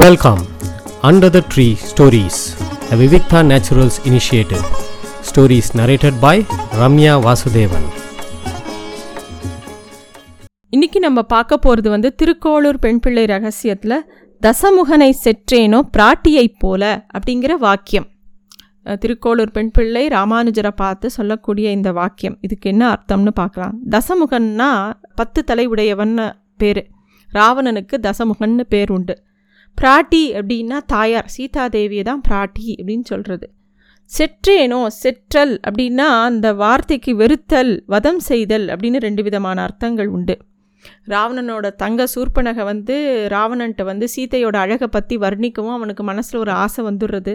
Welcome under the tree stories the Vivikta naturals initiative stories narrated by Ramya Vasudevan இன்னைக்கு நம்ம பார்க்க போகிறது வந்து திருக்கோளூர் பெண் பிள்ளை ரகசியத்தில் தசமுகனை செற்றேனோ பிராட்டியைப் போல அப்படிங்கிற வாக்கியம். திருக்கோளூர் பெண் பிள்ளை ராமானுஜரை பார்த்து சொல்லக்கூடிய இந்த வாக்கியம். இதுக்கு என்ன அர்த்தம்னு பார்க்கலாம். தசமுகன்னா பத்து தலை உடையவன் பேர். ராவணனுக்கு தசமுகன்னு பேர் உண்டு. பிராட்டி அப்படின்னா தாயார் சீதாதேவியை தான் பிராட்டி அப்படின்னு சொல்கிறது செற்றேனோ செற்றல் அப்படின்னா அந்த வார்த்தைக்கு வெறுத்தல் வதம் செய்தல் அப்படின்னு ரெண்டு விதமான அர்த்தங்கள் உண்டு. ராவணனோட தங்க சூர்பனகை வந்து ராவணன்ட்ட வந்து சீதையோட அழகை பற்றி வர்ணிக்கவும் அவனுக்கு மனசில் ஒரு ஆசை வந்துடுறது.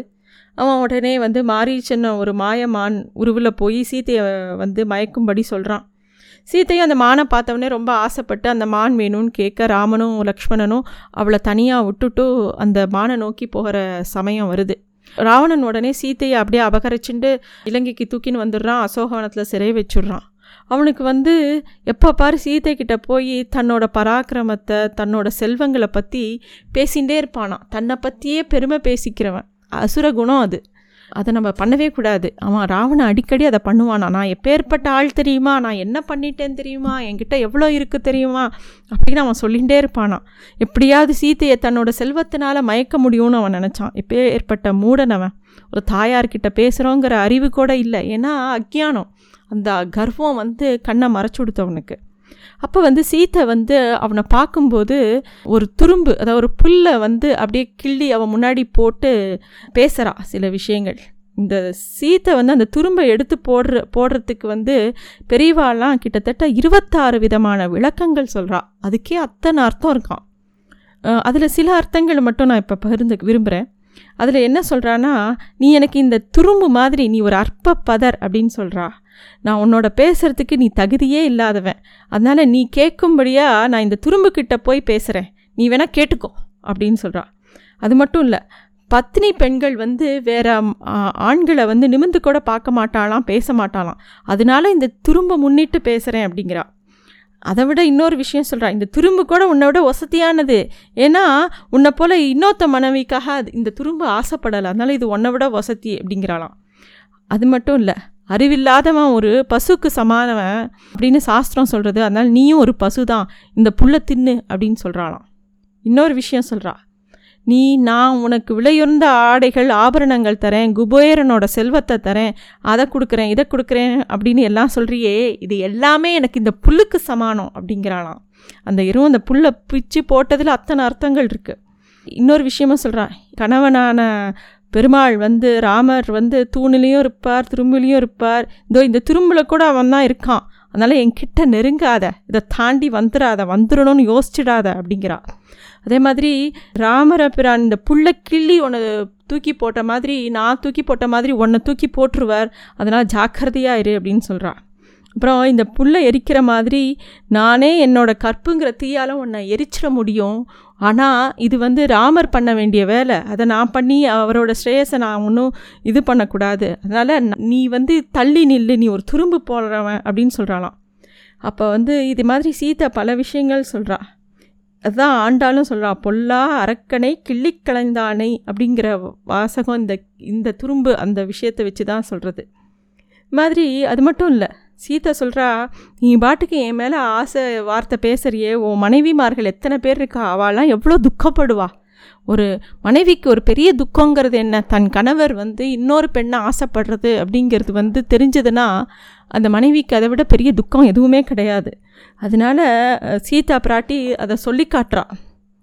அவன் உடனே வந்து மாரீச்சன் ஒரு மாயமான் உருவில் போய் சீத்தையை வந்து மயக்கும்படி சொல்கிறான் சீதையும் அந்த மானை பார்த்தவொடனே ரொம்ப ஆசைப்பட்டு அந்த மான் வேணும்னு கேட்க ராமனும் லக்ஷ்மணனும் அவளை தனியாக விட்டுட்டு அந்த மானை நோக்கி போகிற சமயம் வருது. ராவணன் உடனே சீதையை அப்படியே அபகரிச்சுட்டு இலங்கைக்கு தூக்கின்னு வந்துடுறான் அசோகவனத்தில் சிறை வச்சுடுறான். அவனுக்கு வந்து எப்போ பாரு சீதை கிட்டே போய் தன்னோட பராக்கிரமத்தை தன்னோட செல்வங்களை பற்றி பேசிகிட்டே இருப்பானான் தன்னை பற்றியே பெருமை பேசிக்கிறவன். அசுர குணம் அது. அதை நம்ம பண்ணவே கூடாது. அவன் ராவணன் அடிக்கடி அதை பண்ணுவானா? நான் எப்பேற்பட்ட ஆள் தெரியுமா? நான் என்ன பண்ணிட்டேன் தெரியுமா? என்கிட்ட எவ்வளோ இருக்குது தெரியுமா? அப்படின்னு அவன் சொல்லிகிட்டே இருப்பானான் எப்படியாவது சீத்தையை தன்னோட செல்வத்தினால மயக்க முடியும்னு அவன் நினச்சான். எப்போ ஏற்பட்ட மூடனவன் ஒரு தாயார்கிட்ட பேசுகிறோங்கிற அறிவு கூட இல்லை. ஏன்னா அக்ஞானம். அந்த கர்வம் வந்து கண்ணை மறைச்சு கொடுத்தவனுக்கு. அப்போ வந்து சீத்தை வந்து அவனை பார்க்கும்போது ஒரு துரும்பு அதாவது ஒரு புல்லை வந்து அப்படியே கிள்ளி அவன் முன்னாடி போட்டு பேசுகிறா சில விஷயங்கள். இந்த சீத்தை வந்து அந்த துரும்பை எடுத்து போடுற போடுறதுக்கு வந்து பெரியவாலாம் கிட்டத்தட்ட இருபத்தாறு விதமான விளக்கங்கள் சொல்கிறா அதுக்கே அத்தனை அர்த்தம் இருக்கான் அதில் சில அர்த்தங்கள் மட்டும் நான் இப்போ பகிர்ந்து விரும்புகிறேன் அதில் என்ன சொல்கிறான்னா நீ எனக்கு இந்த துரும்பு மாதிரி நீ ஒரு அற்ப பதர் அப்படின்னு சொல்கிறா நான் உன்னோட பேசுகிறதுக்கு நீ தகுதியே இல்லாதவன். அதனால் நீ கேட்கும்படியாக நான் இந்த துரும்புக்கிட்ட போய் பேசுகிறேன் நீ வேணால் கேட்டுக்கோ அப்படின்னு சொல்கிறான் அது மட்டும் இல்லை பத்தினி பெண்கள் வந்து வேற ஆண்களை வந்து நிமிந்து கூட பார்க்க மாட்டாளாம் பேச மாட்டாளாம். அதனால இந்த துரும்ப முன்னிட்டு பேசுகிறேன் அப்படிங்கிறா. அதை விட இன்னொரு விஷயம் சொல்கிறா இந்த துரும்பு கூட உன்னை விட வசதியானது. ஏன்னா உன்னை போல் இன்னொத்த மனைவிக்காக அது இந்த துரும்பு ஆசைப்படலை. அதனால் இது உன்னை விட வசதி அப்படிங்கிறாளாம். அது மட்டும் இல்லை அறிவில்லாதவன் ஒரு பசுக்கு சமானவன் அப்படின்னு சாஸ்திரம் சொல்கிறது அதனால் நீயும் ஒரு பசு தான் இந்த புல்லை தின்னு அப்படின்னு சொல்கிறாளாம் இன்னொரு விஷயம் சொல்கிறா நீ நான் உனக்கு விலையுறந்த ஆடைகள் ஆபரணங்கள் தரேன். குபேரனோட செல்வத்தை தரேன். அதை கொடுக்குறேன் இதை கொடுக்குறேன் அப்படின்னு எல்லாம் சொல்கிறியே இது எல்லாமே எனக்கு இந்த புல்லுக்கு சமானம் அப்படிங்கிறாளாம். அந்த இரவும் அந்த புல்லை பிச்சு போட்டதில் அத்தனை அர்த்தங்கள் இருக்குது இன்னொரு விஷயமும் சொல்கிறான் கணவனான பெருமாள் வந்து ராமர் வந்து தூணிலையும் இருப்பார் துரும்புலையும் இருப்பார். இதோ இந்த துரும்பில் கூட அவன் தான் இருக்கான். அதனால் என்கிட்ட நெருங்காத இதை தாண்டி வந்துடாத வந்துடணும்னு யோசிச்சிடாத அப்படிங்கிறா. அதே மாதிரி ராமரபிரான் இந்த புள்ள கிள்ளி உன்னை தூக்கி போட்ட மாதிரி நான் தூக்கி போட்ட மாதிரி உன்னை தூக்கி போட்டுருவார். அதனால் ஜாக்கிரதையாக இரு அப்படின்னு சொல்கிறா அப்புறம் இந்த புல்லை எரிக்கிற மாதிரி நானே என்னோட கற்புங்கிற தீயால் உன்னை எரிச்சிட முடியும். ஆனால் இது வந்து ராமர் பண்ண வேண்டிய வேலை. அதை நான் பண்ணி அவரோட ஸ்ரேயஸை நான் ஒன்றும் இது பண்ணக்கூடாது. அதனால் நீ வந்து தள்ளி நில்லு நீ ஒரு துரும்பு போடுறவன் அப்படின்னு சொல்கிறாளாம் அப்போ வந்து இது மாதிரி சீதா பல விஷயங்கள் சொல்கிறா அதுதான் ஆண்டாலும் சொல்கிறா பொல்லா அரக்கனை கிள்ளிக்கலைந்தானை அப்படிங்கிற வாசகம் இந்த இந்த துரும்பு அந்த விஷயத்தை வச்சு தான் சொல்கிறது மாதிரி அது மட்டும் இல்லை. சீதா சொல்கிறா நீ பாட்டுக்கு என் மேலே ஆசை வார்த்தை பேசுறியே உன் மனைவிமார்கள் எத்தனை பேர் இருக்கா? அவளாம் எவ்வளோ துக்கப்படுவா? ஒரு மனைவிக்கு ஒரு பெரிய துக்கங்கிறது என்ன? தன் கணவர் வந்து இன்னொரு பெண்ணை ஆசைப்படுறது அப்படிங்கிறது வந்து தெரிஞ்சதுன்னா அந்த மனைவிக்கு அதை விட பெரிய துக்கம் எதுவுமே கிடையாது. அதனால சீதா பிராட்டி அதை சொல்லி காட்டுறான்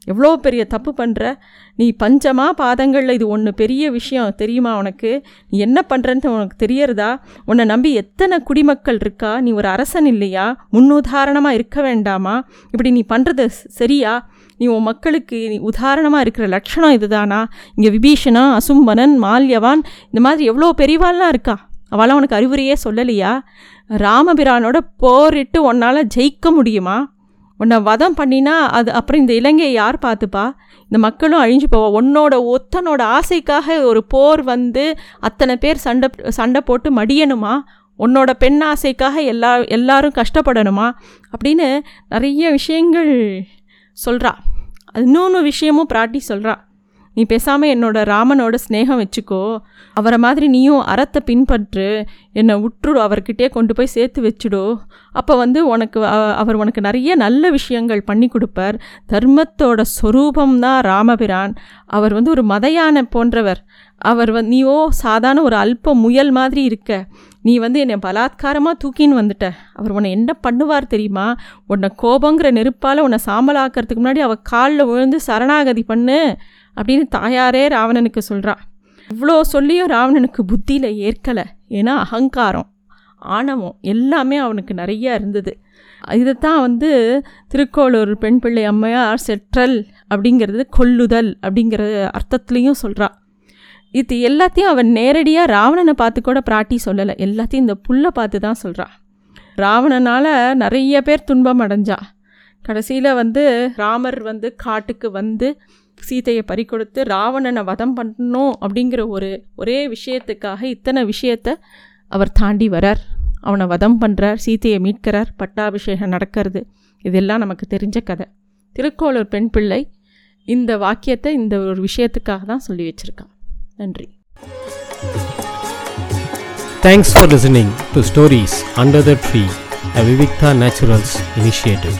எவ்வளோ பெரிய தப்பு பண்ணுற நீ பஞ்சமா பாதங்களில் இது ஒன்று பெரிய விஷயம் தெரியுமா உனக்கு? நீ என்ன பண்ணுறன்ட்டு உனக்கு தெரியறதா? உன்னை நம்பி எத்தனை குடிமக்கள் இருக்கா? நீ ஒரு அரசன் இல்லையா? முன்னுதாரணமாக இருக்க வேண்டாமா? இப்படி நீ பண்ணுறது சரியா? நீ உன் மக்களுக்கு நீ உதாரணமாக இருக்கிற லட்சணம் இதுதானா? இங்கே விபீஷணா அசும்பனன் மால்யவான் இந்த மாதிரி எவ்வளோ பெரியவாள்லாம் இருக்கா? அவளாம் உனக்கு அறிவுரையே சொல்லலையா? ராமபிரானோட போரிட்டு உன்னால் ஜெயிக்க முடியுமா? உன்னை வதம் பண்ணினா அது அப்புறம் இந்த இலங்கையை யார் பார்த்துப்பா? இந்த மக்களும் அழிஞ்சு போவா. உன்னோட ஒத்தனோட ஆசைக்காக ஒரு போர் வந்து அத்தனை பேர் சண்டை சண்டை போட்டு மடியணுமா? உன்னோட பெண் ஆசைக்காக எல்லா எல்லாரும் கஷ்டப்படணுமா? அப்படின்னு நிறைய விஷயங்கள் சொல்கிறா இன்னொன்று விஷயமும் பிராட்டி சொல்கிறா நீ பேசாமல் என்னோட ராமனோட ஸ்னேகம் வச்சுக்கோ. அவரை மாதிரி நீயும் அறத்தை பின்பற்று. என்னை உற்று அவர்கிட்டே கொண்டு போய் சேர்த்து வச்சுடோ. அப்போ வந்து உனக்கு அவர் உனக்கு நிறைய நல்ல விஷயங்கள் பண்ணி கொடுப்பார். தர்மத்தோட சொரூபம்தான் ராமபிரான். அவர் வந்து ஒரு மதையான போன்றவர். அவர் வந்து நீயோ சாதாரண ஒரு அல்ப முயல் மாதிரி இருக்க. நீ வந்து என்னை பலாத்காரமாக தூக்கின்னு வந்துட்ட. அவர் உன்னை என்ன பண்ணுவார் தெரியுமா? உன்னை கோபங்கிற நெருப்பால் உன்னை சாம்பலாக்கிறதுக்கு முன்னாடி அவள் காலில் விழுந்து சரணாகதி பண்ணு. அப்படின்னு தாயாரே ராவணனுக்கு சொல்கிறா இவ்வளோ சொல்லியும் ராவணனுக்கு புத்தியில் ஏற்கலை. ஏன்னா அகங்காரம் ஆணவம் எல்லாமே அவனுக்கு நிறைய இருந்தது. இதைத்தான் வந்து திருக்கோளூர் பெண் பிள்ளை அம்மையார் செற்றல் அப்படிங்கிறது கொல்லுதல் அப்படிங்கிற அர்த்தத்துலேயும் சொல்கிறா இது எல்லாத்தையும் அவன் நேரடியாக ராவணனை பார்த்து கூட பிராட்டி சொல்லலை. எல்லாத்தையும் இந்த புல்லை பார்த்து தான் சொல்கிறா ராவணனால் நிறைய பேர் துன்பம் அடைஞ்சா. கடைசியில் வந்து ராமர் வந்து காட்டுக்கு வந்து சீதையை பறிக்கொடுத்து ராவணனை வதம் பண்ணணும் அப்படிங்கிற ஒரு ஒரே விஷயத்துக்காக இத்தனை விஷயத்த அவர் தாண்டி வரார். அவனை வதம் பண்ணுறார் சீதையை மீட்கிறார் பட்டாபிஷேகம் நடக்கிறது. இதெல்லாம் நமக்கு தெரிஞ்ச கதை. திருக்கோளூர் பெண் பிள்ளை இந்த வாக்கியத்தை இந்த ஒரு விஷயத்துக்காக தான் சொல்லி வச்சுருக்கான். நன்றி. Thanks for listening to stories under the tree a Vivikta naturals initiative